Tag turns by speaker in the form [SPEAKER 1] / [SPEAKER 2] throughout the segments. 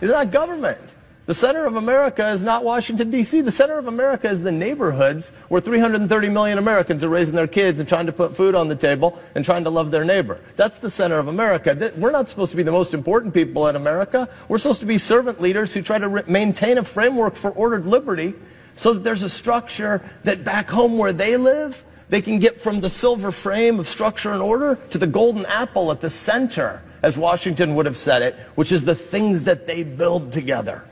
[SPEAKER 1] Is not government. The center of America is not Washington, D.C. The center of America is the neighborhoods where 330 million Americans are raising their kids and trying to put food on the table and trying to love their neighbor. That's the center of America. We're not supposed to be the most important people in America. We're supposed to be servant leaders who try to maintain a framework for ordered liberty so that there's a structure that back home where they live, they can get from the silver frame of structure and order to the golden apple at the center, as Washington would have said it, which is the things that they build together.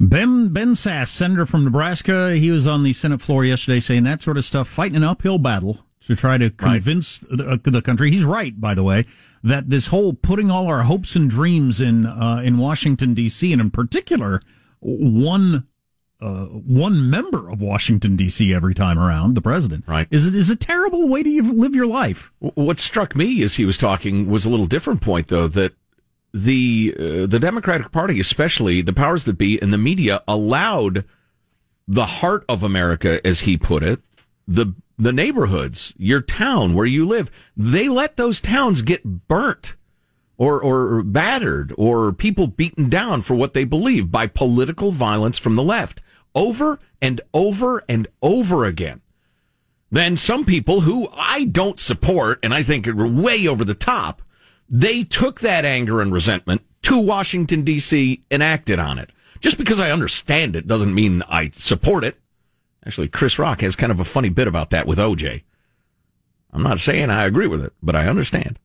[SPEAKER 2] Ben Ben Sasse, senator from Nebraska, he was on the Senate floor yesterday saying that sort of stuff, fighting an uphill battle to try to convince right. the, uh, the, country. He's right, by the way, that this whole putting all our hopes and dreams in uh, in Washington D.C. and in particular one uh, one member of Washington D.C. every time around, the president,
[SPEAKER 3] right,
[SPEAKER 2] is is a terrible way to live your life.
[SPEAKER 3] What struck me as he was talking was a little different point, though that the uh, the Democratic Party, especially the powers that be and the media, allowed the heart of America, as he put it, the the neighborhoods, your town where you live, they let those towns get burnt or or battered or people beaten down for what they believe by political violence from the left over and over and over again. Then some people who I don't support and I think are way over the top they took that anger and resentment to Washington, D.C. and acted on it. Just because I understand it doesn't mean I support it. Actually, Chris Rock has kind of a funny bit about that with OJ. I'm not saying I agree with it, but I understand.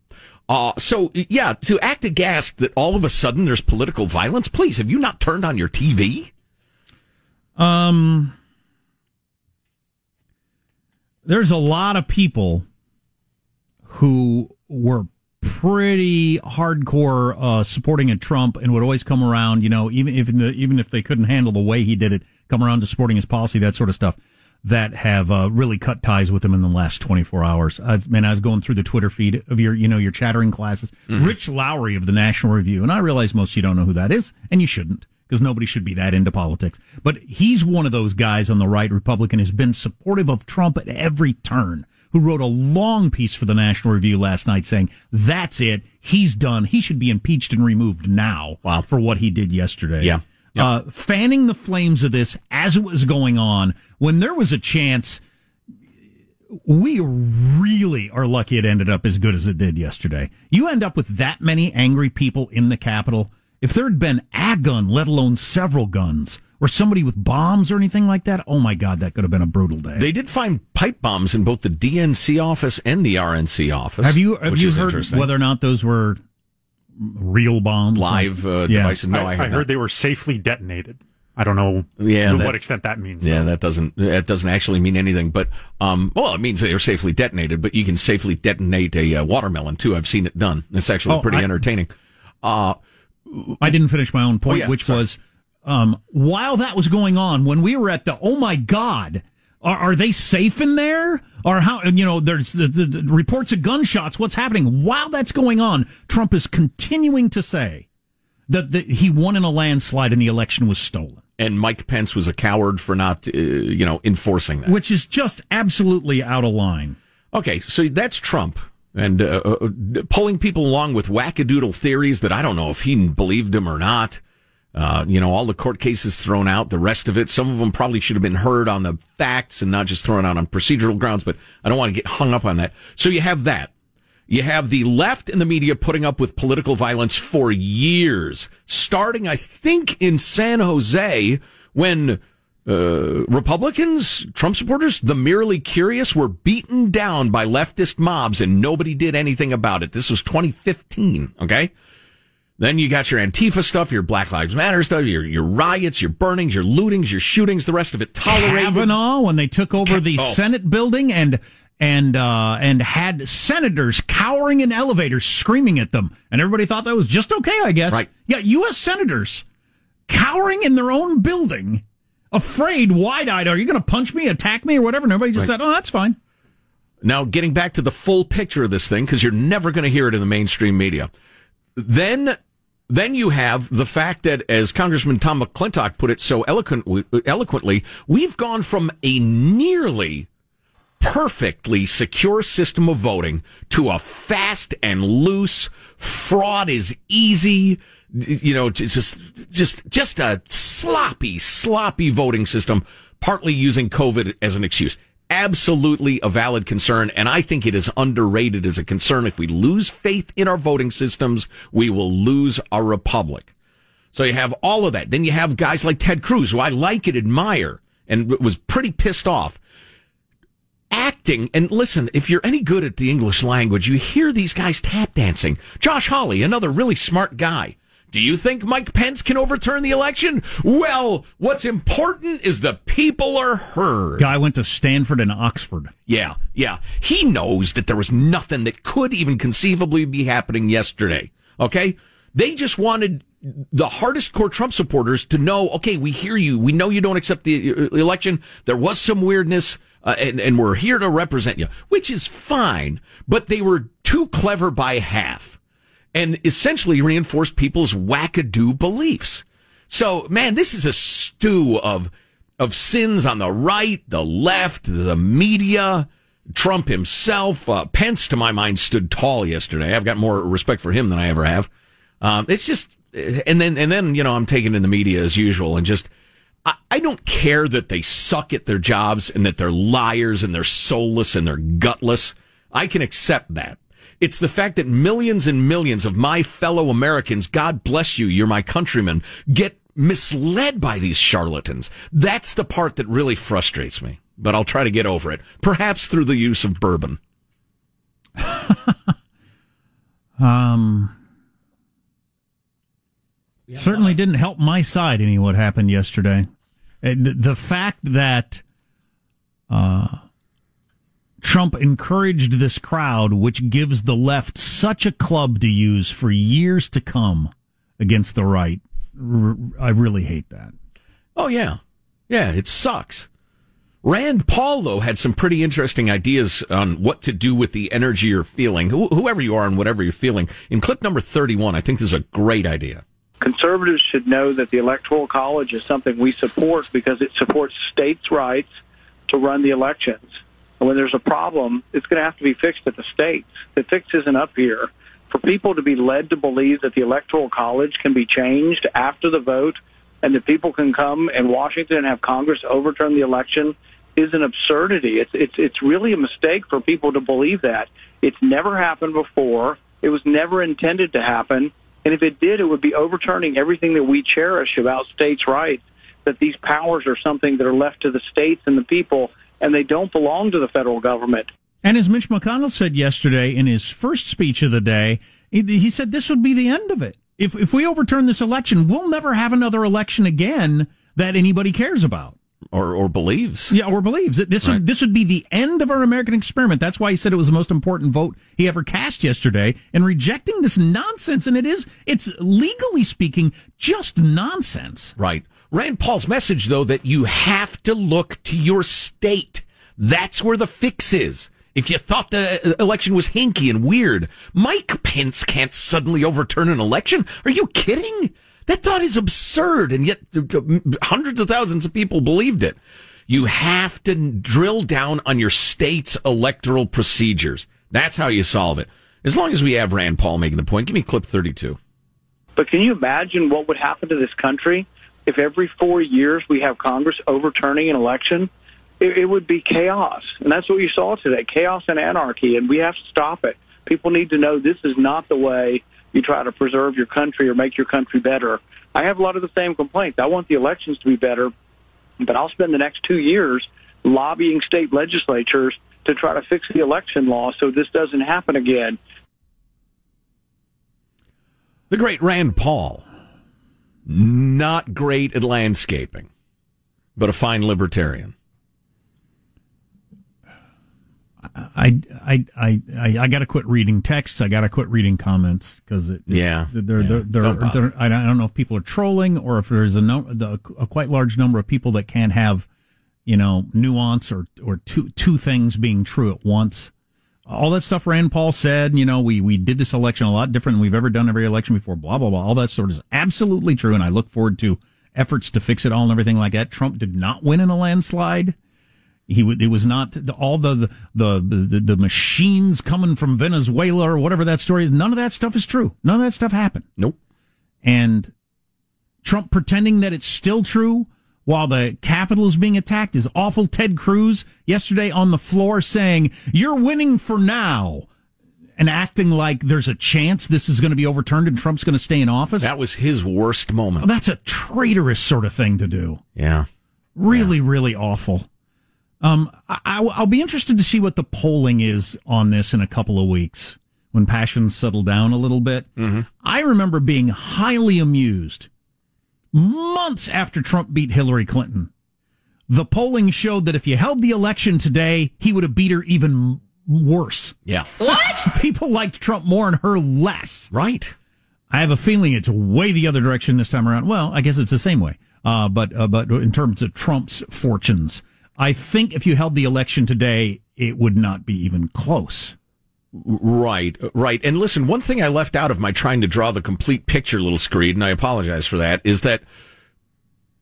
[SPEAKER 3] Uh, so yeah, to act aghast that all of a sudden there's political violence, please, have you not turned on your TV?
[SPEAKER 2] Um, there's a lot of people who were pretty hardcore uh, supporting a Trump and would always come around, you know, even if the, even if they couldn't handle the way he did it, come around to supporting his policy, that sort of stuff. That have uh, really cut ties with him in the last 24 hours. I, man, I was going through the Twitter feed of your, you know, your chattering classes. Mm-hmm. Rich Lowry of the National Review, and I realize most of you don't know who that is, and you shouldn't because nobody should be that into politics. But he's one of those guys on the right, Republican, has been supportive of Trump at every turn who wrote a long piece for the National Review last night saying, that's it. He's done. He should be impeached and removed now
[SPEAKER 3] wow.
[SPEAKER 2] for what he did yesterday.
[SPEAKER 3] Yeah.
[SPEAKER 2] Uh, fanning the flames of this as it was going on, when there was a chance, we really are lucky it ended up as good as it did yesterday. You end up with that many angry people in the Capitol. If there had been a gun, let alone several guns, or somebody with bombs or anything like that, oh my God, that could have been a brutal day.
[SPEAKER 3] They did find pipe bombs in both the DNC office and the RNC office.
[SPEAKER 2] Have you have you heard whether or not those were real bombs,
[SPEAKER 3] live uh, yeah. devices? No,
[SPEAKER 4] I,
[SPEAKER 3] I,
[SPEAKER 4] I heard they were safely detonated. I don't know
[SPEAKER 3] yeah,
[SPEAKER 4] to
[SPEAKER 3] that,
[SPEAKER 4] what extent that means.
[SPEAKER 3] Yeah,
[SPEAKER 4] though.
[SPEAKER 3] that doesn't that doesn't actually mean anything. But um, well, it means they are safely detonated. But you can safely detonate a uh, watermelon too. I've seen it done. It's actually oh, pretty I, entertaining. Uh,
[SPEAKER 2] I didn't finish my own point, oh, yeah, which sorry. was um, while that was going on, when we were at the, oh my God, are, are they safe in there? Or how, you know, there's the, the, the reports of gunshots. What's happening? While that's going on, Trump is continuing to say that, that he won in a landslide and the election was stolen.
[SPEAKER 3] And Mike Pence was a coward for not, uh, you know, enforcing that.
[SPEAKER 2] Which is just absolutely out of line.
[SPEAKER 3] Okay, so that's Trump and uh, uh, pulling people along with wackadoodle theories that I don't know if he believed them or not. Uh, you know, all the court cases thrown out, the rest of it, some of them probably should have been heard on the facts and not just thrown out on procedural grounds, but I don't want to get hung up on that. So you have that. You have the left and the media putting up with political violence for years, starting, I think, in San Jose when uh, Republicans, Trump supporters, the merely curious were beaten down by leftist mobs and nobody did anything about it. This was 2015, okay? Then you got your Antifa stuff, your Black Lives Matter stuff, your your riots, your burnings, your lootings, your shootings, the rest of it tolerated.
[SPEAKER 2] Kavanaugh when they took over the oh. Senate building and and uh, and had senators cowering in elevators, screaming at them, and everybody thought that was just okay, I guess.
[SPEAKER 3] Right?
[SPEAKER 2] Yeah, U.S. senators cowering in their own building, afraid, wide-eyed. Are you going to punch me, attack me, or whatever? Nobody just right. said, "Oh, that's fine."
[SPEAKER 3] Now, getting back to the full picture of this thing, because you're never going to hear it in the mainstream media. Then, then you have the fact that, as Congressman Tom McClintock put it so eloquent, eloquently, we've gone from a nearly perfectly secure system of voting to a fast and loose fraud is easy you know just just just a sloppy sloppy voting system partly using covid as an excuse absolutely a valid concern and i think it is underrated as a concern if we lose faith in our voting systems we will lose our republic so you have all of that then you have guys like ted cruz who i like and admire and was pretty pissed off acting. And listen, if you're any good at the English language, you hear these guys tap dancing. Josh Hawley, another really smart guy. Do you think Mike Pence can overturn the election? Well, what's important is the people are heard.
[SPEAKER 2] Guy went to Stanford and Oxford.
[SPEAKER 3] Yeah, yeah. He knows that there was nothing that could even conceivably be happening yesterday. Okay? They just wanted the hardest core Trump supporters to know, okay, we hear you. We know you don't accept the uh, election. There was some weirdness uh, and, and we're here to represent you, which is fine, but they were too clever by half and essentially reinforced people's wackadoo beliefs. So, man, this is a stew of, of sins on the right, the left, the media, Trump himself. Uh, Pence, to my mind, stood tall yesterday. I've got more respect for him than I ever have. Um, it's just, and then, and then, you know, I'm taking in the media as usual and just, I, don't care that they suck at their jobs and that they're liars and they're soulless and they're gutless. I can accept that. It's the fact that millions and millions of my fellow Americans, God bless you, you're my countrymen, get misled by these charlatans. That's the part that really frustrates me. But I'll try to get over it, perhaps through the use of bourbon.
[SPEAKER 2] um, Certainly didn't help my side any what happened yesterday. Uh, the fact that uh, Trump encouraged this crowd, which gives the left such a club to use for years to come against the right, I really hate that.
[SPEAKER 3] Oh, yeah. Yeah, it sucks. Rand Paul, though, had some pretty interesting ideas on what to do with the energy you're feeling, whoever you are and whatever you're feeling. In clip number 31, I think this is a great idea
[SPEAKER 5] conservatives should know that the Electoral College is something we support because it supports states' rights to run the elections. And when there's a problem, it's going to have to be fixed at the states. The fix isn't up here. For people to be led to believe that the Electoral College can be changed after the vote and that people can come in Washington and have Congress overturn the election is an absurdity. It's it's it's really a mistake for people to believe that. It's never happened before. It was never intended to happen and if it did, it would be overturning everything that we cherish about states' rights, that these powers are something that are left to the states and the people, and they don't belong to the federal government.
[SPEAKER 2] And as Mitch McConnell said yesterday in his first speech of the day, he said this would be the end of it. If, if we overturn this election, we'll never have another election again that anybody cares about
[SPEAKER 3] or or believes.
[SPEAKER 2] Yeah, or believes. This right. would this would be the end of our American experiment. That's why he said it was the most important vote he ever cast yesterday. And rejecting this nonsense, and it is it's legally speaking just nonsense.
[SPEAKER 3] Right. Rand Paul's message, though, that you have to look to your state. That's where the fix is. If you thought the uh, election was hinky and weird, Mike Pence can't suddenly overturn an election. Are you kidding? That thought is absurd, and yet hundreds of thousands of people believed it. You have to drill down on your state's electoral procedures. That's how you solve it. As long as we have Rand Paul making the point, give me clip 32.
[SPEAKER 5] But can you imagine what would happen to this country if every four years we have Congress overturning an election? It, it would be chaos. And that's what you saw today chaos and anarchy, and we have to stop it. People need to know this is not the way you try to preserve your country or make your country better. I have a lot of the same complaints. I want the elections to be better, but I'll spend the next two years lobbying state legislatures to try to fix the election law so this doesn't happen again.
[SPEAKER 3] The great Rand Paul, not great at landscaping, but a fine libertarian.
[SPEAKER 2] I I I I, I got to quit reading texts. I got to quit reading comments because it,
[SPEAKER 3] yeah,
[SPEAKER 2] they're, yeah. They're, they're, they're, I don't know if people are trolling or if there's a, no, a quite large number of people that can't have you know nuance or or two two things being true at once. All that stuff Rand Paul said, you know, we, we did this election a lot different than we've ever done every election before, blah, blah, blah. All that sort of is absolutely true. And I look forward to efforts to fix it all and everything like that. Trump did not win in a landslide He w- it was not the, all the the, the the the machines coming from Venezuela or whatever that story is. None of that stuff is true. None of that stuff happened.
[SPEAKER 3] Nope.
[SPEAKER 2] And Trump pretending that it's still true while the Capitol is being attacked is awful. Ted Cruz yesterday on the floor saying, "You're winning for now." And acting like there's a chance this is going to be overturned and Trump's going to stay in office.
[SPEAKER 3] That was his worst moment.
[SPEAKER 2] That's a traitorous sort of thing to do.
[SPEAKER 3] Yeah.
[SPEAKER 2] Really, really awful. Um, I, will be interested to see what the polling is on this in a couple of weeks when passions settle down a little bit. I remember being highly amused months after Trump beat Hillary Clinton. The polling showed that if you held the election today, he would have beat her even worse.
[SPEAKER 3] Yeah.
[SPEAKER 2] What? People liked Trump more and her less.
[SPEAKER 3] Right.
[SPEAKER 2] I have a feeling it's way the other direction this time around. Well, I guess it's the same way. Uh, but uh, but in terms of Trump's fortunes, I think if you held the election today, it would not be even close.
[SPEAKER 3] Right, right. And listen, one thing I left out of my trying to draw the complete picture, little screed, and I apologize for that, is that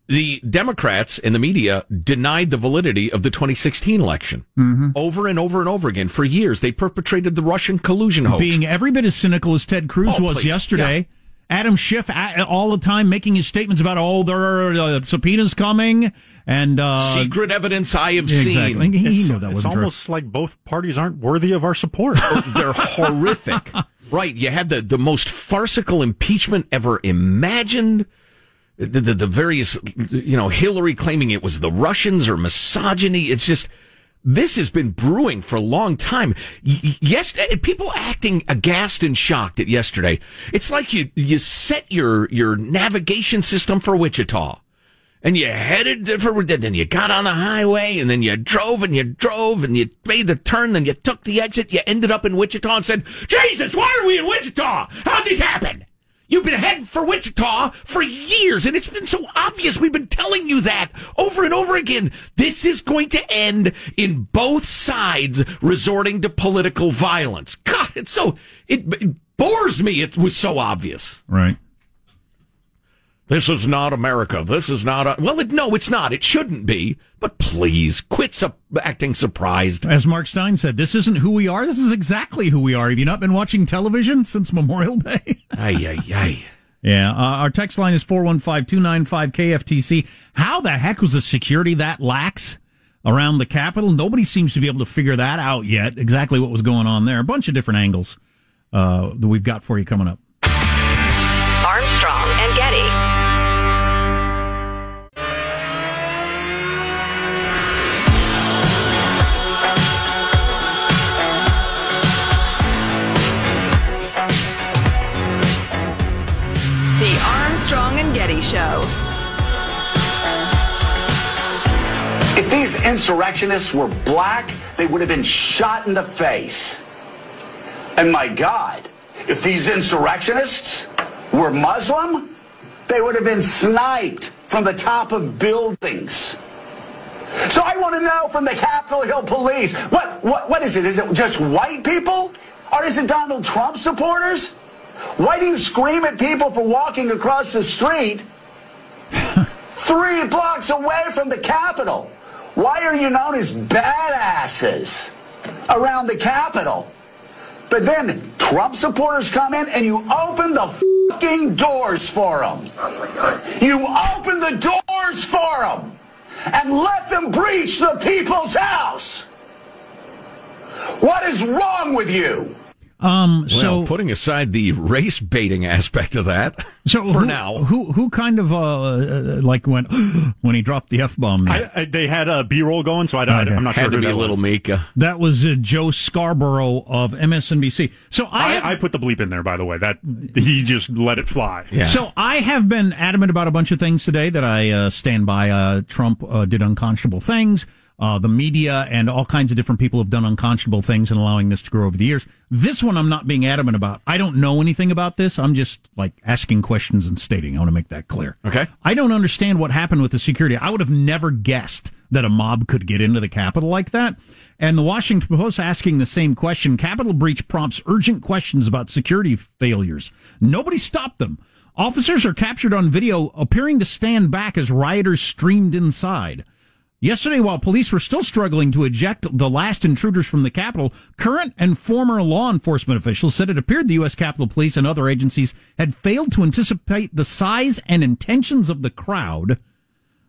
[SPEAKER 3] the Democrats and the media denied the validity of the 2016 election mm-hmm. over and over and over again for years. They perpetrated the Russian collusion hoax.
[SPEAKER 2] Being every bit as cynical as Ted Cruz
[SPEAKER 3] Oh,
[SPEAKER 2] was
[SPEAKER 3] please.
[SPEAKER 2] yesterday. Adam Schiff all the time making his statements about oh there are uh, subpoenas coming and uh,
[SPEAKER 3] Secret evidence I have
[SPEAKER 2] exactly.
[SPEAKER 3] seen.
[SPEAKER 2] He
[SPEAKER 4] It's,
[SPEAKER 2] knew that
[SPEAKER 4] it's
[SPEAKER 2] wasn't true.
[SPEAKER 4] almost like both parties aren't worthy of our support.
[SPEAKER 3] They're horrific. right. You had the, the most farcical impeachment ever imagined. The, the, the various, you know, Hillary claiming it was the Russians or misogyny. It's just, this has been brewing for a long time. Yes, eh, people acting aghast and shocked at yesterday. It's like you, you set your, your navigation system for Wichita and you headed for, then you got on the highway and then you drove and you drove and you made the turn and you took the exit. You ended up in Wichita and said, Jesus, why are we in Wichita? How'd this happen? You've been heading for Wichita for years and it's been so obvious. We've been telling you that over and over again. This is going to end in both sides resorting to political violence. God, it's so, it, it bores me. It was so obvious.
[SPEAKER 2] right.
[SPEAKER 3] This is not America. This is not a. Well, it, no, it's not. It shouldn't be. But please quit su- acting surprised.
[SPEAKER 2] As Mark Steyn said, this isn't who we are. This is exactly who we are. Have you not been watching television since Memorial Day?
[SPEAKER 3] Ay, ay, ay.
[SPEAKER 2] Yeah, uh, our text line is 415-295-KFTC. How the heck was the security that lax around the Capitol? Nobody seems to be able to figure that out yet, exactly what was going on there. A bunch of different angles uh, that we've got for you coming up.
[SPEAKER 6] These insurrectionists were black, they would have been shot in the face. And my God, if these insurrectionists were Muslim, they would have been sniped from the top of buildings. So I want to know from the Capitol Hill Police, what, what, what is it? Is it just white people? Or is it Donald Trump supporters? Why do you scream at people for walking across the street three blocks away from the Capitol? Why are you known as badasses around the Capitol? But then Trump supporters come in and you open the fucking doors for them. You open the doors for them and let them breach the people's house. What is wrong with you?
[SPEAKER 2] Um,
[SPEAKER 3] Well,
[SPEAKER 2] so,
[SPEAKER 3] putting aside the race baiting aspect of that,
[SPEAKER 2] so
[SPEAKER 3] for
[SPEAKER 2] who,
[SPEAKER 3] now,
[SPEAKER 2] who who kind of uh, uh like went when he dropped the f bomb?
[SPEAKER 4] I, I, they had a B-roll going, so I, don't-
[SPEAKER 2] Okay.
[SPEAKER 4] I'm not sure
[SPEAKER 3] had to be a little
[SPEAKER 4] was.
[SPEAKER 3] Mika.
[SPEAKER 2] That was uh, Joe Scarborough of MSNBC. So I, have-
[SPEAKER 4] I, I put the bleep in there, by the way. That he just let it fly.
[SPEAKER 3] Yeah.
[SPEAKER 2] So I have been adamant about a bunch of things today that I uh, stand by. Uh, Trump uh, did unconscionable things. Uh, the media and all kinds of different people have done unconscionable things in allowing this to grow over the years. This one I'm not being adamant about. I don't know anything about this. I'm just like asking questions and stating. I want to make that clear.
[SPEAKER 3] Okay.
[SPEAKER 2] I don't understand what happened with the security. I would have never guessed that a mob could get into the Capitol like that. And the Washington Post asking the same question. Capitol breach prompts urgent questions about security failures. Nobody stopped them. Officers are captured on video appearing to stand back as rioters streamed inside. Yesterday, while police were still struggling to eject the last intruders from the Capitol, current and former law enforcement officials said it appeared the U.S. Capitol Police and other agencies had failed to anticipate the size and intentions of the crowd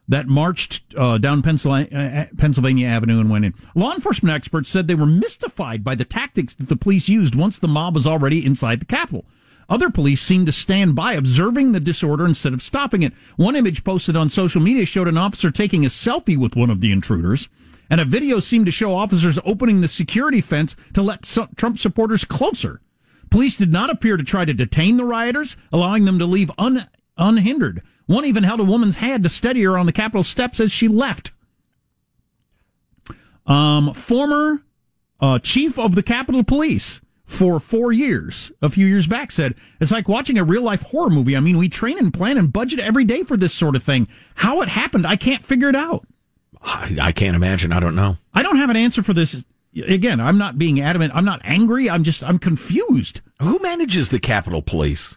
[SPEAKER 2] that marched uh, down Pennsylvania, uh, Pennsylvania Avenue and went in. Law enforcement experts said they were mystified by the tactics that the police used once the mob was already inside the Capitol. Other police seemed to stand by observing the disorder instead of stopping it. One image posted on social media showed an officer taking a selfie with one of the intruders, and a video seemed to show officers opening the security fence to let Trump supporters closer. Police did not appear to try to detain the rioters, allowing them to leave un- unhindered. One even held a woman's hand to steady her on the Capitol steps as she left. Um, former uh, chief of the Capitol Police for four years, a few years back, said, It's like watching a real life horror movie. I mean, we train and plan and budget every day for this sort of thing. How it happened, I can't figure it out.
[SPEAKER 3] I, I can't imagine. I don't know.
[SPEAKER 2] I don't have an answer for this. Again, I'm not being adamant. I'm not angry. I'm just, I'm confused.
[SPEAKER 3] Who manages the Capitol Police?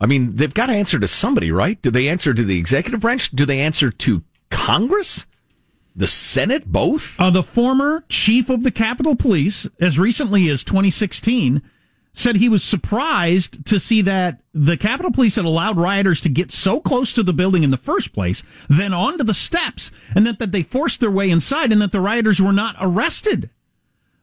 [SPEAKER 3] I mean, they've got to answer to somebody, right? Do they answer to the executive branch? Do they answer to Congress? The Senate? Both?
[SPEAKER 2] Uh, the former chief of the Capitol Police, as recently as 2016, said he was surprised to see that the Capitol Police had allowed rioters to get so close to the building in the first place, then onto the steps, and that, that they forced their way inside and that the rioters were not arrested.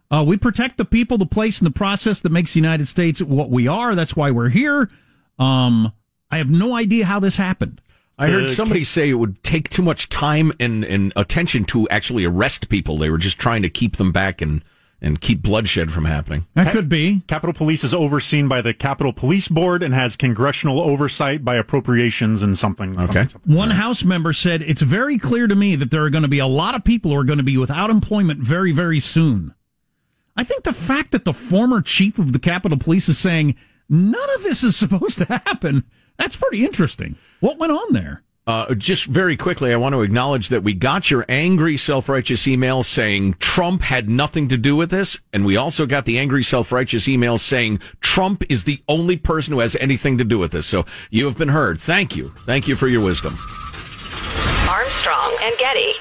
[SPEAKER 2] Uh, we protect the people, the place, and the process that makes the United States what we are. That's why we're here. Um, I have no idea how this happened.
[SPEAKER 3] I heard somebody say it would take too much time and, and attention to actually arrest people. They were just trying to keep them back and, and keep bloodshed from happening.
[SPEAKER 2] That could be.
[SPEAKER 4] Capitol Police is overseen by the Capitol Police Board and has congressional oversight by appropriations and something.
[SPEAKER 3] Okay.
[SPEAKER 4] something, something.
[SPEAKER 2] One House member said, It's very clear to me that there are going to be a lot of people who are going to be without employment very, very soon. I think the fact that the former chief of the Capitol Police is saying none of this is supposed to happen, that's pretty interesting. What went on there?
[SPEAKER 3] Uh, just very quickly, I want to acknowledge that we got your angry, self-righteous email saying Trump had nothing to do with this, and we also got the angry, self-righteous email saying Trump is the only person who has anything to do with this. So you have been heard. Thank you. Thank you for your wisdom.
[SPEAKER 7] Armstrong and Getty.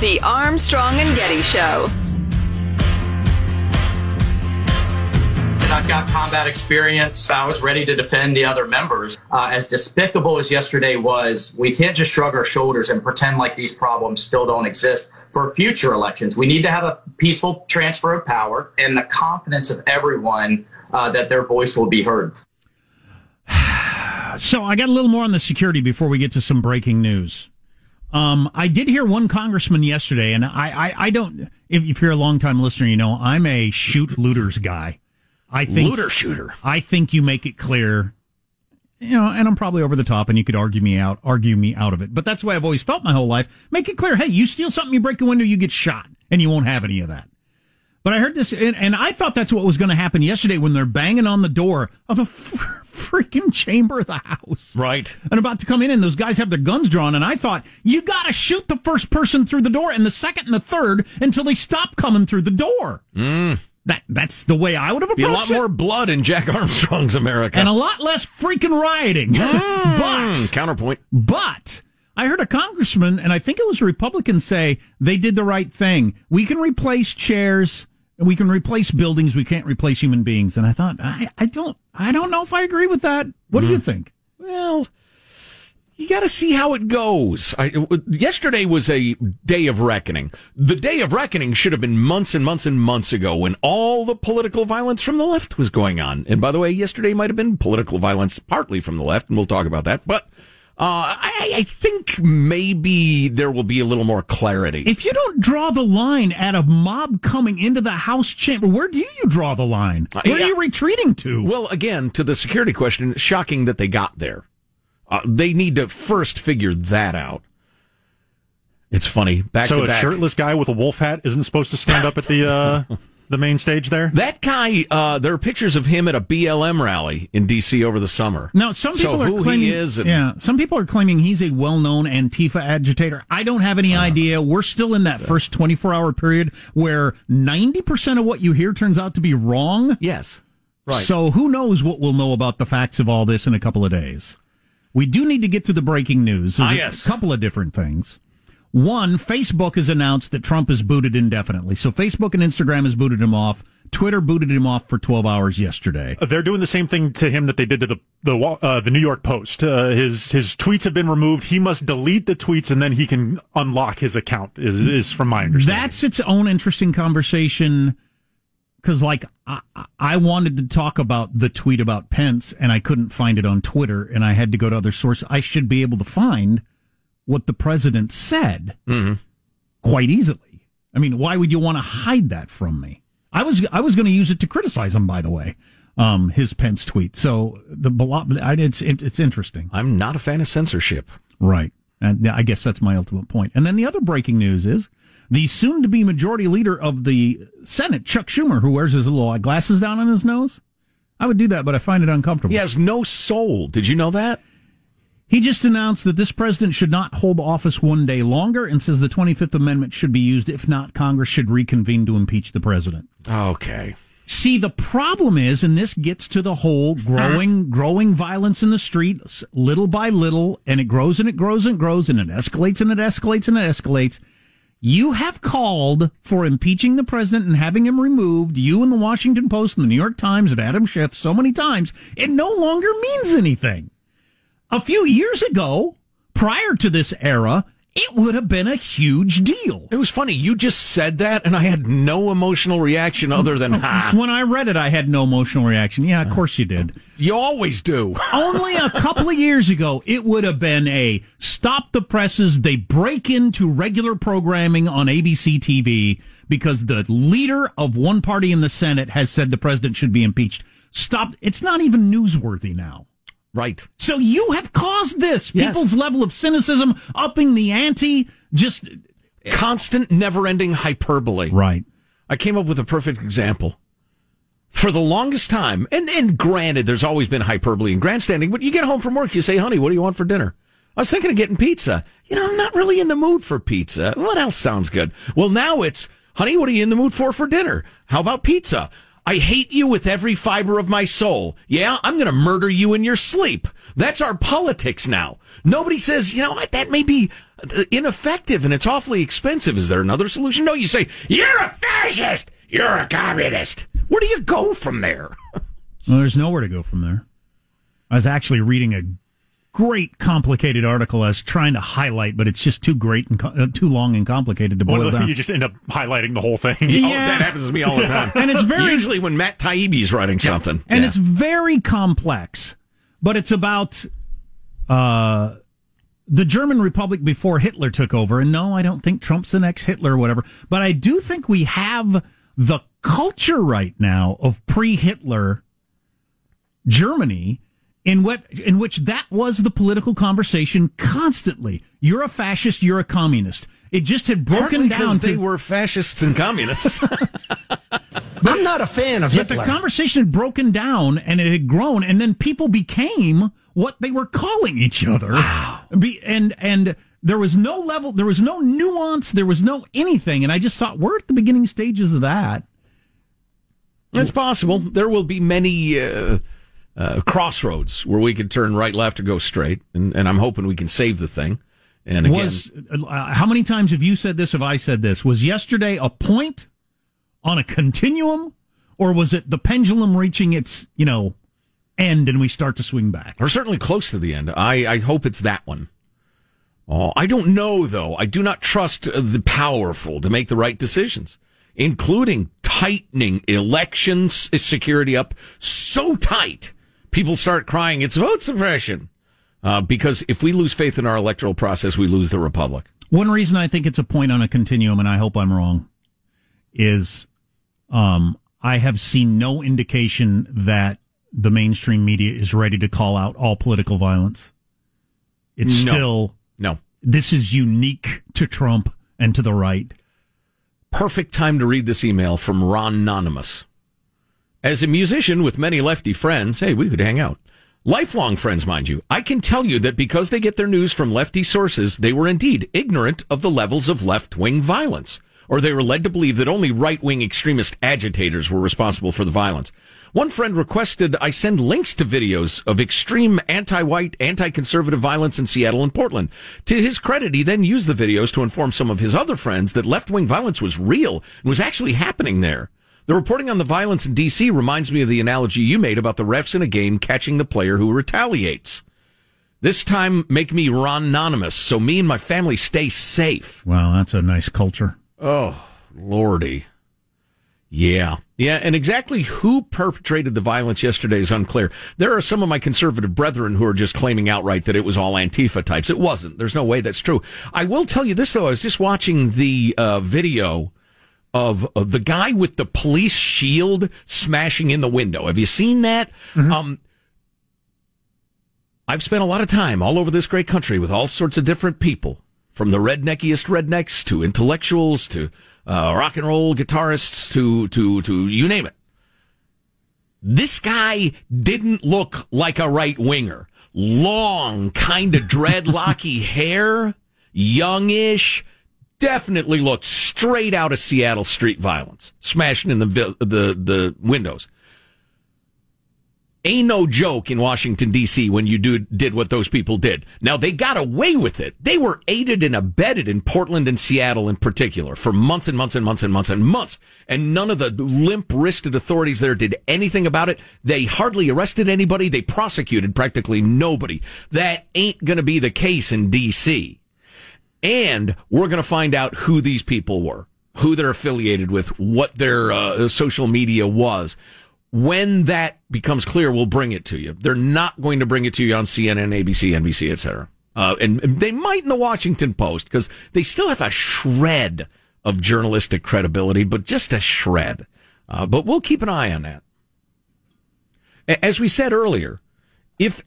[SPEAKER 7] The Armstrong and Getty Show.
[SPEAKER 8] and I've got combat experience. I was ready to defend the other members. Uh, as despicable as yesterday was, we can't just shrug our shoulders and pretend like these problems still don't exist for future elections. We need to have a peaceful transfer of power and the confidence of everyone uh, that their voice will be heard.
[SPEAKER 2] So I got a little more on the security before we get to some breaking news. Um, I did hear one congressman yesterday, and I, I, I don't. If, if you're a longtime listener, you know I'm a shoot looters guy. I think
[SPEAKER 3] Looter shooter.
[SPEAKER 2] I think you make it clear, you know, and I'm probably over the top, and you could argue me out, argue me out of it. But that's the way I've always felt my whole life. Make it clear, hey, you steal something, you break a window, you get shot, and you won't have any of that. But I heard this, and, and I thought that's what was going to happen yesterday when they're banging on the door of the freaking chamber of the house.
[SPEAKER 3] Right.
[SPEAKER 2] And about to come in, and those guys have their guns drawn, and I thought, you got to shoot the first person through the door and the second and the third until they stop coming through the door. That That's the way I would have approached
[SPEAKER 3] Be a lot
[SPEAKER 2] it.
[SPEAKER 3] more blood in Jack Armstrong's America.
[SPEAKER 2] And a lot less freaking rioting. but,
[SPEAKER 3] Hmm, counterpoint.
[SPEAKER 2] but, I heard a congressman, and I think it was a Republican, say they did the right thing. We can replace chairs, we can replace buildings. We can't replace human beings. And I thought, I, I don't, I don't know if I agree with that. What do you hmm. think?
[SPEAKER 3] Well, you got to see how it goes. I, yesterday was a day of reckoning. The day of reckoning should have been months and months and months ago when all the political violence from the left was going on. And by the way, yesterday might have been political violence partly from the left, and we'll talk about that. But uh, I, I think maybe there will be a little more clarity.
[SPEAKER 2] If you don't draw the line at a mob coming into the House chamber, where do you draw the line? Where
[SPEAKER 3] yeah.
[SPEAKER 2] are you retreating to?
[SPEAKER 3] Well, again, to the security question, shocking that they got there. Uh, they need to first figure that out. It's funny. Back
[SPEAKER 4] so
[SPEAKER 3] to
[SPEAKER 4] a
[SPEAKER 3] back.
[SPEAKER 4] shirtless guy with a wolf hat isn't supposed to stand up at the uh, the main stage there?
[SPEAKER 3] That guy, uh, there are pictures of him at a BLM rally in D.C. over the summer.
[SPEAKER 2] Now, some
[SPEAKER 3] So
[SPEAKER 2] people are
[SPEAKER 3] who
[SPEAKER 2] claiming,
[SPEAKER 3] he is and-
[SPEAKER 2] yeah, some people are claiming he's a well-known Antifa agitator. I don't have any idea. We're still in that first 24-hour period where 90% of what you hear turns out to be wrong.
[SPEAKER 3] Yes. Right.
[SPEAKER 2] So who knows what we'll know about the facts of all this in a couple of days. We do need to get to the breaking news. There's
[SPEAKER 3] Ah,
[SPEAKER 2] a couple of different things. One, Facebook has announced that Trump is booted indefinitely. So Facebook and Instagram has booted him off. Twitter booted him off for 12 hours yesterday.
[SPEAKER 4] They're doing the same thing to him that they did to the the uh, the New York Post. Uh, his his tweets have been removed. He must delete the tweets and then he can unlock his account. Is is from my understanding.
[SPEAKER 2] That's its own interesting conversation. Because, like, I, I wanted to talk about the tweet about Pence, and I couldn't find it on Twitter, and I had to go to other sources. I should be able to find what the president said quite easily. I mean, why would you want to hide that from me? I was I was going to use it to criticize him, by the way, um, his Pence tweet. So the I- it's it's interesting.
[SPEAKER 3] I'm not a fan of censorship.
[SPEAKER 2] Right. And I guess that's my ultimate point. And then the other breaking news is the soon to be majority leader of the Senate, Chuck Schumer, who wears his little glasses down on his nose. I would do that, but I find it uncomfortable.
[SPEAKER 3] He has no soul. Did you know that?
[SPEAKER 2] He just announced that this president should not hold office one day longer and says the 25th Amendment should be used. If not, Congress should reconvene to impeach the president.
[SPEAKER 3] Okay.
[SPEAKER 2] See, the problem is, and this gets to the whole growing, growing violence in the streets little by little, and it grows and it grows and grows, and it escalates and it escalates and it escalates. You have called for impeaching the president and having him removed. You and the Washington Post and the New York Times and Adam Schiff so many times. It no longer means anything. A few years ago, prior to this era, it would have been a huge deal.
[SPEAKER 3] It was funny. You just said that, and I had no emotional reaction other than ha.
[SPEAKER 2] When I read it, I had no emotional reaction. Yeah, of course you did.
[SPEAKER 3] You always do.
[SPEAKER 2] Only a couple of years ago, it would have been a stop the presses. They break into regular programming on ABC TV because the leader of one party in the Senate has said the president should be impeached. Stop. It's not even newsworthy now.
[SPEAKER 3] Right.
[SPEAKER 2] So you have caused this.
[SPEAKER 3] Yes.
[SPEAKER 2] People's level of cynicism upping the ante. Just
[SPEAKER 3] Constant, never ending hyperbole.
[SPEAKER 2] right.
[SPEAKER 3] I came up with a perfect example. For the longest time, and, and granted, there's always been hyperbole and grandstanding, but you get home from work, you say, honey, what do you want for dinner? I was thinking of getting pizza. You know, I'm not really in the mood for pizza. What else sounds good? Well, now it's, honey, what are you in the mood for for dinner? How about pizza? I hate you with every fiber of my soul. Yeah, I'm going to murder you in your sleep. That's our politics now. Nobody says, you know what, that may be uh, ineffective and it's awfully expensive. Is there another solution? No, you say, you're a fascist. You're a communist. Where do you go from there?
[SPEAKER 2] Well, there's nowhere to go from there. I was actually reading a great complicated article I was trying to highlight, but it's just too great and co- uh, too long and complicated to boil
[SPEAKER 4] Well,
[SPEAKER 2] down.
[SPEAKER 4] you just end up highlighting the whole thing.
[SPEAKER 3] Oh,
[SPEAKER 2] Yeah.
[SPEAKER 3] that happens to me all the time.
[SPEAKER 2] And it's very-
[SPEAKER 3] usually when Matt Taibbi's writing something.
[SPEAKER 2] and
[SPEAKER 3] Yeah.
[SPEAKER 2] it's very complex, but it's about uh, the German Republic before Hitler took over. And no, I don't think Trump's the next Hitler or whatever, but I do think we have the culture right now of pre-Hitler Germany in what in which that was the political conversation constantly. You're a fascist, you're a communist. It just had broken
[SPEAKER 3] Partly
[SPEAKER 2] down
[SPEAKER 3] because
[SPEAKER 2] to
[SPEAKER 3] they were fascists and communists.
[SPEAKER 9] I'm not a fan of
[SPEAKER 2] But the conversation had broken down and it had grown, and then people became what they were calling each other. Be, and and there was no level, there was no nuance, there was no anything, and I just thought we're at the beginning stages of that.
[SPEAKER 3] it's possible. There will be many uh, uh, crossroads where we could turn right, left, or go straight, and, and I'm hoping we can save the thing. And again,
[SPEAKER 2] Was uh, how many times have you said this? Have I said this? Was yesterday a point on a continuum, or was it the pendulum reaching its you know end and we start to swing back?
[SPEAKER 3] we're certainly close to the end. I, I hope it's that one. Oh, I don't know though. I do not trust the powerful to make the right decisions, including tightening election security up so tight people start crying it's vote suppression. Uh, because if we lose faith in our electoral process, we lose the republic.
[SPEAKER 2] One reason I think it's a point on a continuum, and I hope I'm wrong, is um, I have seen no indication that the mainstream media is ready to call out all political violence. It's
[SPEAKER 3] No.
[SPEAKER 2] still
[SPEAKER 3] No.
[SPEAKER 2] this is unique to Trump and to the right.
[SPEAKER 3] perfect time to read this email from Ron Anonymous. As a musician with many lefty friends, hey, we could hang out. Lifelong friends, mind you. I can tell you that because they get their news from lefty sources, they were indeed ignorant of the levels of left wing violence, or they were led to believe that only right wing extremist agitators were responsible for the violence. One friend requested I send links to videos of extreme anti-white, anti-conservative violence in Seattle and Portland. To his credit, he then used the videos to inform some of his other friends that left-wing violence was real and was actually happening there. The reporting on the violence in DC reminds me of the analogy you made about the refs in a game catching the player who retaliates. This time, make me Ron Anonymous so me and my family stay safe.
[SPEAKER 2] Wow, that's a nice culture.
[SPEAKER 3] Oh, lordy. Yeah. Yeah. And exactly who perpetrated the violence yesterday is unclear. There are some of my conservative brethren who are just claiming outright that it was all Antifa types. It wasn't. There's no way that's true. I will tell you this, though. I was just watching the uh, video of, of the guy with the police shield smashing in the window. Have you seen that? Um, I've spent a lot of time all over this great country with all sorts of different people, from the redneckiest rednecks to intellectuals to uh, rock and roll guitarists to to to you name it. This guy didn't look like a right winger. Long, kind of dreadlocky hair, youngish, definitely looked straight out of Seattle street violence, smashing in the the the windows. Ain't no joke in Washington D.C. when you do, did what those people did. Now they got away with it. They were aided and abetted in Portland and Seattle in particular for months and months and months and months and months. And none of the limp wristed authorities there did anything about it. They hardly arrested anybody. They prosecuted practically nobody. That ain't going to be the case in D.C. And we're going to find out who these people were, who they're affiliated with, what their uh, social media was. When that becomes clear, we'll bring it to you. They're not going to bring it to you on CNN, ABC, NBC, etc. Uh, and, they might in the Washington Post because they still have a shred of journalistic credibility, but just a shred. Uh, but we'll keep an eye on that. As we said earlier, if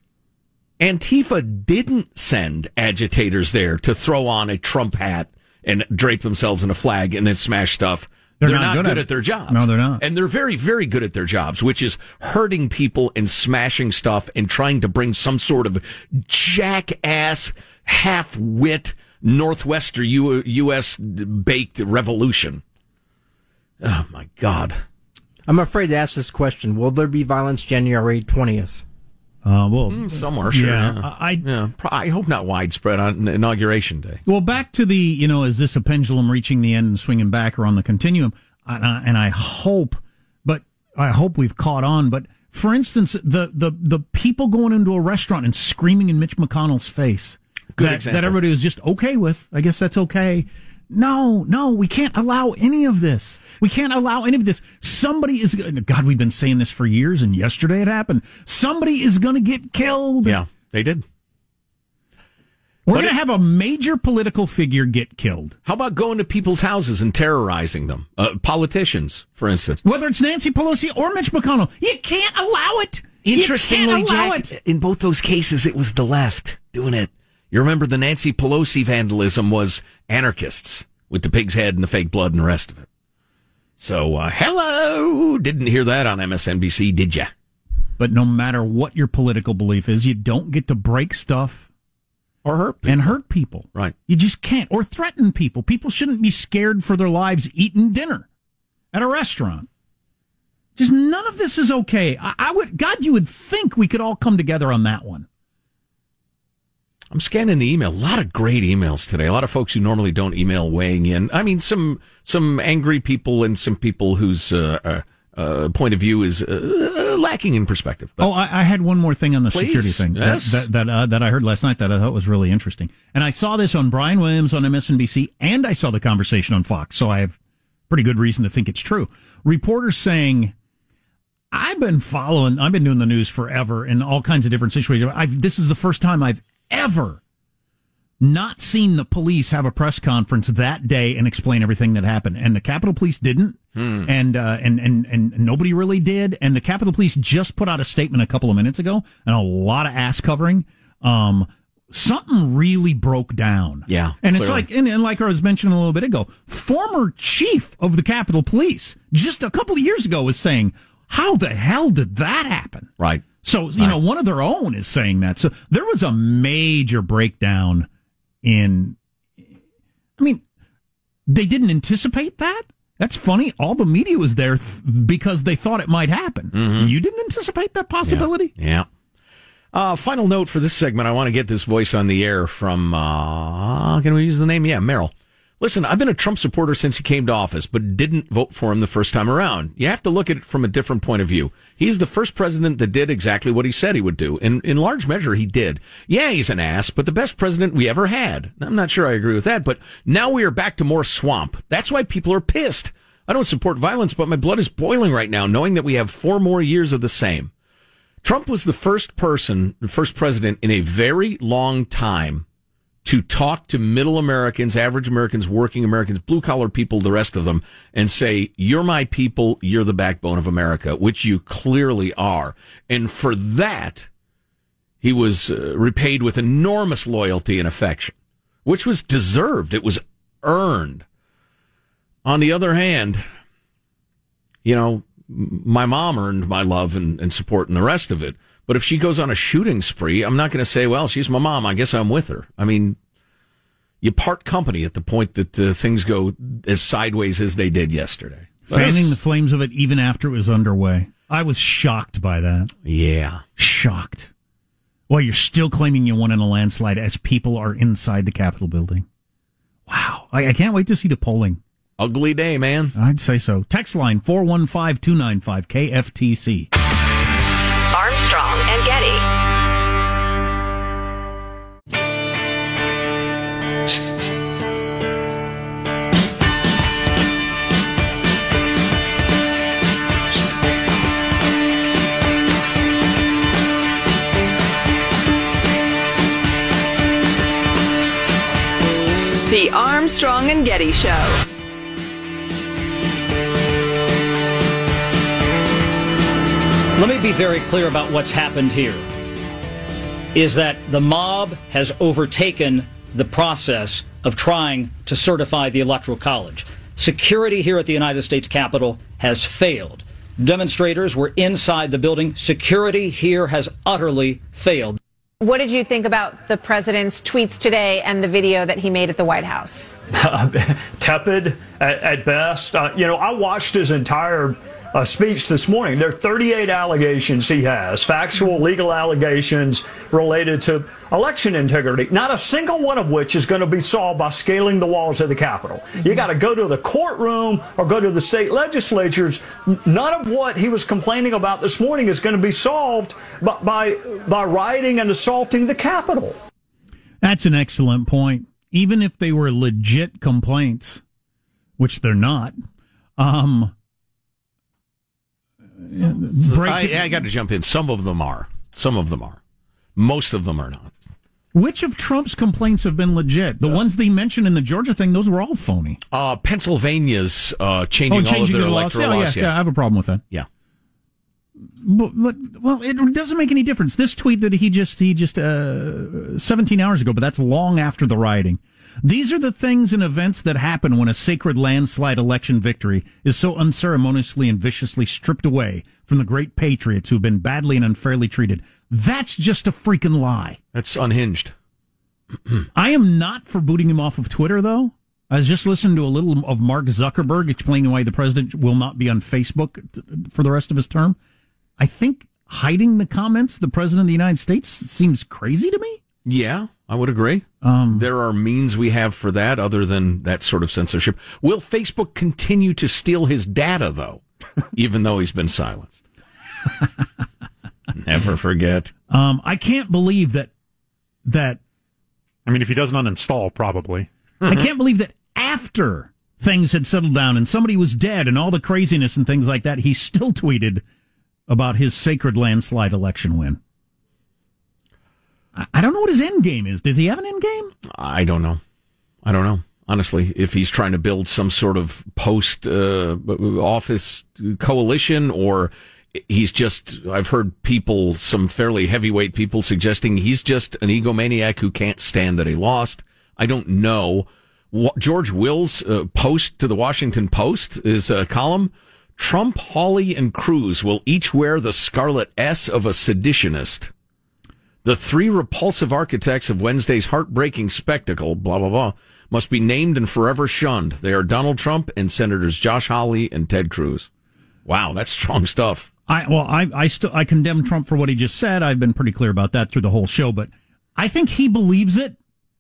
[SPEAKER 3] Antifa didn't send agitators there to throw on a Trump hat and drape themselves in a flag and then smash stuff.
[SPEAKER 2] They're
[SPEAKER 3] They're,
[SPEAKER 2] not
[SPEAKER 3] not,
[SPEAKER 2] good
[SPEAKER 3] good,
[SPEAKER 2] at
[SPEAKER 3] at, their jobs.
[SPEAKER 2] No, they're not.
[SPEAKER 3] And they're very, very good at their jobs, which is hurting people and smashing stuff and trying to bring some sort of jackass, half-wit, Northwestern U- U.S. baked revolution. Oh, my God.
[SPEAKER 9] I'm afraid to ask this question. Will there be violence January 20th?
[SPEAKER 2] Uh, well,
[SPEAKER 3] Mm, Somewhere, sure.
[SPEAKER 2] Yeah,
[SPEAKER 3] Yeah,
[SPEAKER 2] I-
[SPEAKER 3] yeah. I hope not widespread on inauguration day.
[SPEAKER 2] Well, back to the, you know, is this a pendulum reaching the end and swinging back or on the continuum? And I, and I hope, but I hope we've caught on. But for instance, the, the, the people going into a restaurant and screaming in Mitch McConnell's face that, that everybody was just okay with. I guess that's okay. No, no, we can't allow any of this. We can't allow any of this. Somebody is, God, we've been saying this for years and yesterday it happened. Somebody is going to get killed.
[SPEAKER 3] Yeah, they did.
[SPEAKER 2] We're going to have a major political figure get killed.
[SPEAKER 3] How about going to people's houses and terrorizing them? Uh, politicians, for instance.
[SPEAKER 2] whether it's Nancy Pelosi or Mitch McConnell. You can't allow it.
[SPEAKER 3] Interestingly, Jack,
[SPEAKER 2] it.
[SPEAKER 3] in both those cases, it was the left doing it. You remember the Nancy Pelosi vandalism was anarchists with the pig's head and the fake blood and the rest of it. So, uh, hello! Didn't hear that on MSNBC, did ya?
[SPEAKER 2] But no matter what your political belief is, you don't get to break stuff
[SPEAKER 3] Or hurt people.
[SPEAKER 2] and hurt people.
[SPEAKER 3] Right.
[SPEAKER 2] You just can't. Or threaten people. People shouldn't be scared for their lives eating dinner at a restaurant. Just none of this is okay. I, I would, God, you would think we could all come together on that one.
[SPEAKER 3] I'm scanning the email. A lot of great emails today. A lot of folks who normally don't email weighing in. I mean, some some angry people and some people whose uh, uh, uh, point of view is uh, lacking in perspective. But
[SPEAKER 2] Oh, I, I had one more thing on the
[SPEAKER 3] Please,
[SPEAKER 2] security thing
[SPEAKER 3] yes.
[SPEAKER 2] that that that, uh, that I heard last night that I thought was really interesting, and I saw this on Brian Williams on MSNBC, and I saw the conversation on Fox, so I have pretty good reason to think it's true. Reporters saying, "I've been following, I've been doing the news forever in all kinds of different situations. I've, this is the first time I've ever." Not seen the police have a press conference that day and explain everything that happened, and the Capitol Police didn't, and uh, and and and nobody really did. And the Capitol Police just put out a statement a couple of minutes ago, and a lot of ass covering, um, something really broke down.
[SPEAKER 3] Yeah,
[SPEAKER 2] And it's
[SPEAKER 3] clearly.
[SPEAKER 2] like, and, and like I was mentioning a little bit ago, former chief of the Capitol Police just a couple of years ago was saying, how the hell did that happen?
[SPEAKER 3] Right.
[SPEAKER 2] So, you know, one of their own is saying that. So there was a major breakdown in, I mean, they didn't anticipate that. That's funny. All the media was there th- because they thought it might happen. You didn't anticipate that possibility?
[SPEAKER 3] Yeah. Uh, final note for this segment. I want to get this voice on the air from, uh, can we use the name? Yeah, Merrill. Listen, I've been a Trump supporter since he came to office, but didn't vote for him the first time around. You have to look at it from a different point of view. He's the first president that did exactly what he said he would do. And in large measure, he did. Yeah, he's an ass, but the best president we ever had. I'm not sure I agree with that, but now we are back to more swamp. That's why people are pissed. I don't support violence, but my blood is boiling right now, knowing that we have four more years of the same. Trump was the first person, the first president in a very long time to talk to middle Americans, average Americans, working Americans, blue collar people, the rest of them, and say, You're my people, you're the backbone of America, which you clearly are. And for that, he was uh, repaid with enormous loyalty and affection, which was deserved. It was earned. On the other hand, you know, my mom earned my love and, and support and the rest of it. But if she goes on a shooting spree, I'm not going to say, well, she's my mom. I guess I'm with her. I mean, you part company at the point that uh, things go as sideways as they did yesterday. But
[SPEAKER 2] Fanning the flames of it even after it was underway. I was shocked by that.
[SPEAKER 3] yeah.
[SPEAKER 2] Shocked. Well, you're still claiming you won in a landslide as people are inside the Capitol building. Wow. I, I can't wait to see the polling.
[SPEAKER 3] Ugly day, man.
[SPEAKER 2] I'd say so. Text line 415 295 KFTC.
[SPEAKER 7] Getty Show.
[SPEAKER 10] Let me be very clear about what's happened here. Is that the mob has overtaken the process of trying to certify the Electoral College. Security here at the United States Capitol has failed. Demonstrators were inside the building. Security here has utterly failed.
[SPEAKER 11] What did you think about the president's tweets today and the video that he made at the White House?
[SPEAKER 12] tepid at, at best. Uh, you know, I watched his entire uh, speech this morning. There are 38 allegations he has, factual, legal allegations related to election integrity, not a single one of which is going to be solved by scaling the walls of the Capitol. You got to go to the courtroom or go to the state legislatures. None of what he was complaining about this morning is going to be solved by, by, by rioting and assaulting the Capitol.
[SPEAKER 2] That's an excellent point. Even if they were legit complaints, which they're not, um,
[SPEAKER 3] I, I got to jump in. Some of them are. Some of them are. Most of them are not.
[SPEAKER 2] which of Trump's complaints have been legit? The ones they mentioned in the Georgia thing, those were all phony.
[SPEAKER 3] Uh, Pennsylvania's uh, changing, all of their
[SPEAKER 2] the
[SPEAKER 3] electoral
[SPEAKER 2] yeah,
[SPEAKER 3] laws.
[SPEAKER 2] Yeah, yeah, I have a problem with that.
[SPEAKER 3] Yeah.
[SPEAKER 2] But, but well, it doesn't make any difference. This tweet that he just he just uh, 17 hours ago, but that's long after the rioting. These are the things and events that happen when a sacred landslide election victory is so unceremoniously and viciously stripped away from the great patriots who've been badly and unfairly treated. That's just a freaking lie.
[SPEAKER 3] That's unhinged.
[SPEAKER 2] I am not for booting him off of Twitter, though. I was just listening to a little of Mark Zuckerberg explaining why the president will not be on Facebook t- for the rest of his term. I think hiding the comments, the president of the United States, seems crazy to me.
[SPEAKER 3] Yeah, I would agree.
[SPEAKER 2] Um,
[SPEAKER 3] there are means we have for that other than that sort of censorship. Will Facebook continue to steal his data, though, even though he's been silenced? Never forget.
[SPEAKER 2] Um, I can't believe that that
[SPEAKER 4] I mean, if he doesn't uninstall, probably.
[SPEAKER 2] I can't believe that after things had settled down and somebody was dead and all the craziness and things like that, he still tweeted about his sacred landslide election win. I, don't know what his end game is. Does he have an end game?
[SPEAKER 3] I don't know. I don't know. Honestly, if he's trying to build some sort of post uh, office coalition or he's just, I've heard people, some fairly heavyweight people suggesting he's just an egomaniac who can't stand that he lost. I don't know. George Will's uh, post to the Washington Post is a column. Trump, Hawley, and Cruz will each wear the scarlet S of a seditionist. The three repulsive architects of Wednesday's heartbreaking spectacle, blah, blah, blah, must be named and forever shunned. They are Donald Trump and Senators Josh Hawley and Ted Cruz. Wow, that's strong stuff.
[SPEAKER 2] I well, I I still I condemn Trump for what he just said. I've been pretty clear about that through the whole show, but I think he believes it,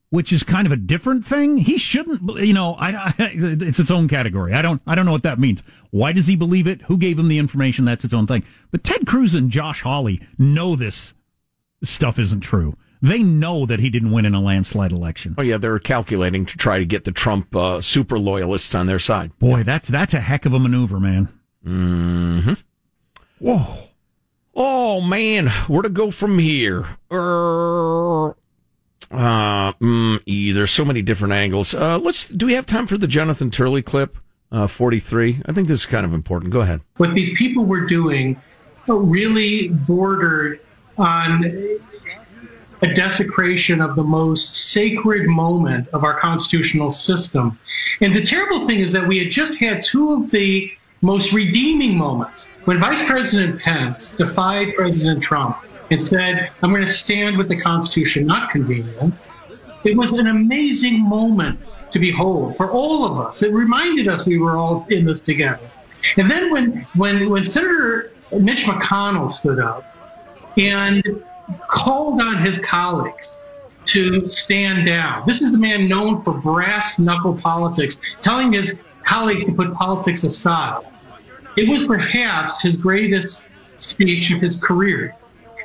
[SPEAKER 2] which is kind of a different thing. He shouldn't, you know. I, I it's its own category. I don't I don't know what that means. Why does he believe it? Who gave him the information? That's its own thing. But Ted Cruz and Josh Hawley know this stuff isn't true. They know that he didn't win in a landslide election.
[SPEAKER 3] Oh yeah, they're calculating to try to get the Trump uh, super loyalists on their side.
[SPEAKER 2] Boy, that's that's a heck of a maneuver, man.
[SPEAKER 3] Hmm. Whoa. Oh man, where to go from here? Uh, uh mm, there's so many different angles. Uh, let's. Do we have time for the Jonathan Turley clip? Uh, 43. I think this is kind of important. Go ahead.
[SPEAKER 13] What these people were doing really bordered on a desecration of the most sacred moment of our constitutional system. And the terrible thing is that we had just had two of the most redeeming moments when Vice President Pence defied President Trump and said, I'm going to stand with the Constitution, not convenience. It was an amazing moment to behold for all of us. It reminded us we were all in this together. And then when, when, when Senator Mitch McConnell stood up and called on his colleagues to stand down. This is the man known for brass knuckle politics, telling his colleagues to put politics aside. It was perhaps his greatest speech of his career.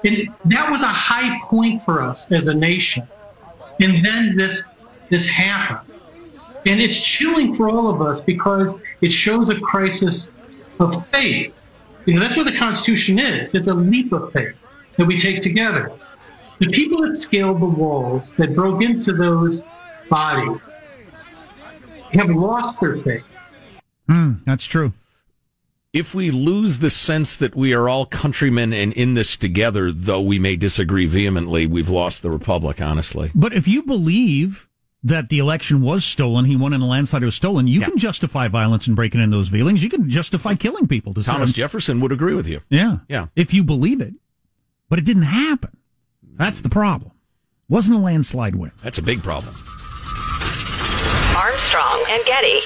[SPEAKER 13] And that was a high point for us as a nation. And then this this happened. And it's chilling for all of us because it shows a crisis of faith. You know, that's what the Constitution is. It's a leap of faith that we take together. The people that scaled the walls, that broke into those bodies, have lost their faith.
[SPEAKER 2] Mm, that's true
[SPEAKER 3] if we lose the sense that we are all countrymen and in this together, though we may disagree vehemently, we've lost the republic, honestly.
[SPEAKER 2] But if you believe that the election was stolen, he won in a landslide, it was stolen, you yeah. can justify violence and breaking in those feelings. You can justify killing people.
[SPEAKER 3] Thomas Jefferson would agree with you.
[SPEAKER 2] Yeah.
[SPEAKER 3] Yeah.
[SPEAKER 2] If you believe it. But it didn't happen. That's the problem. Wasn't a landslide win.
[SPEAKER 3] That's a big problem.
[SPEAKER 7] Armstrong and Getty.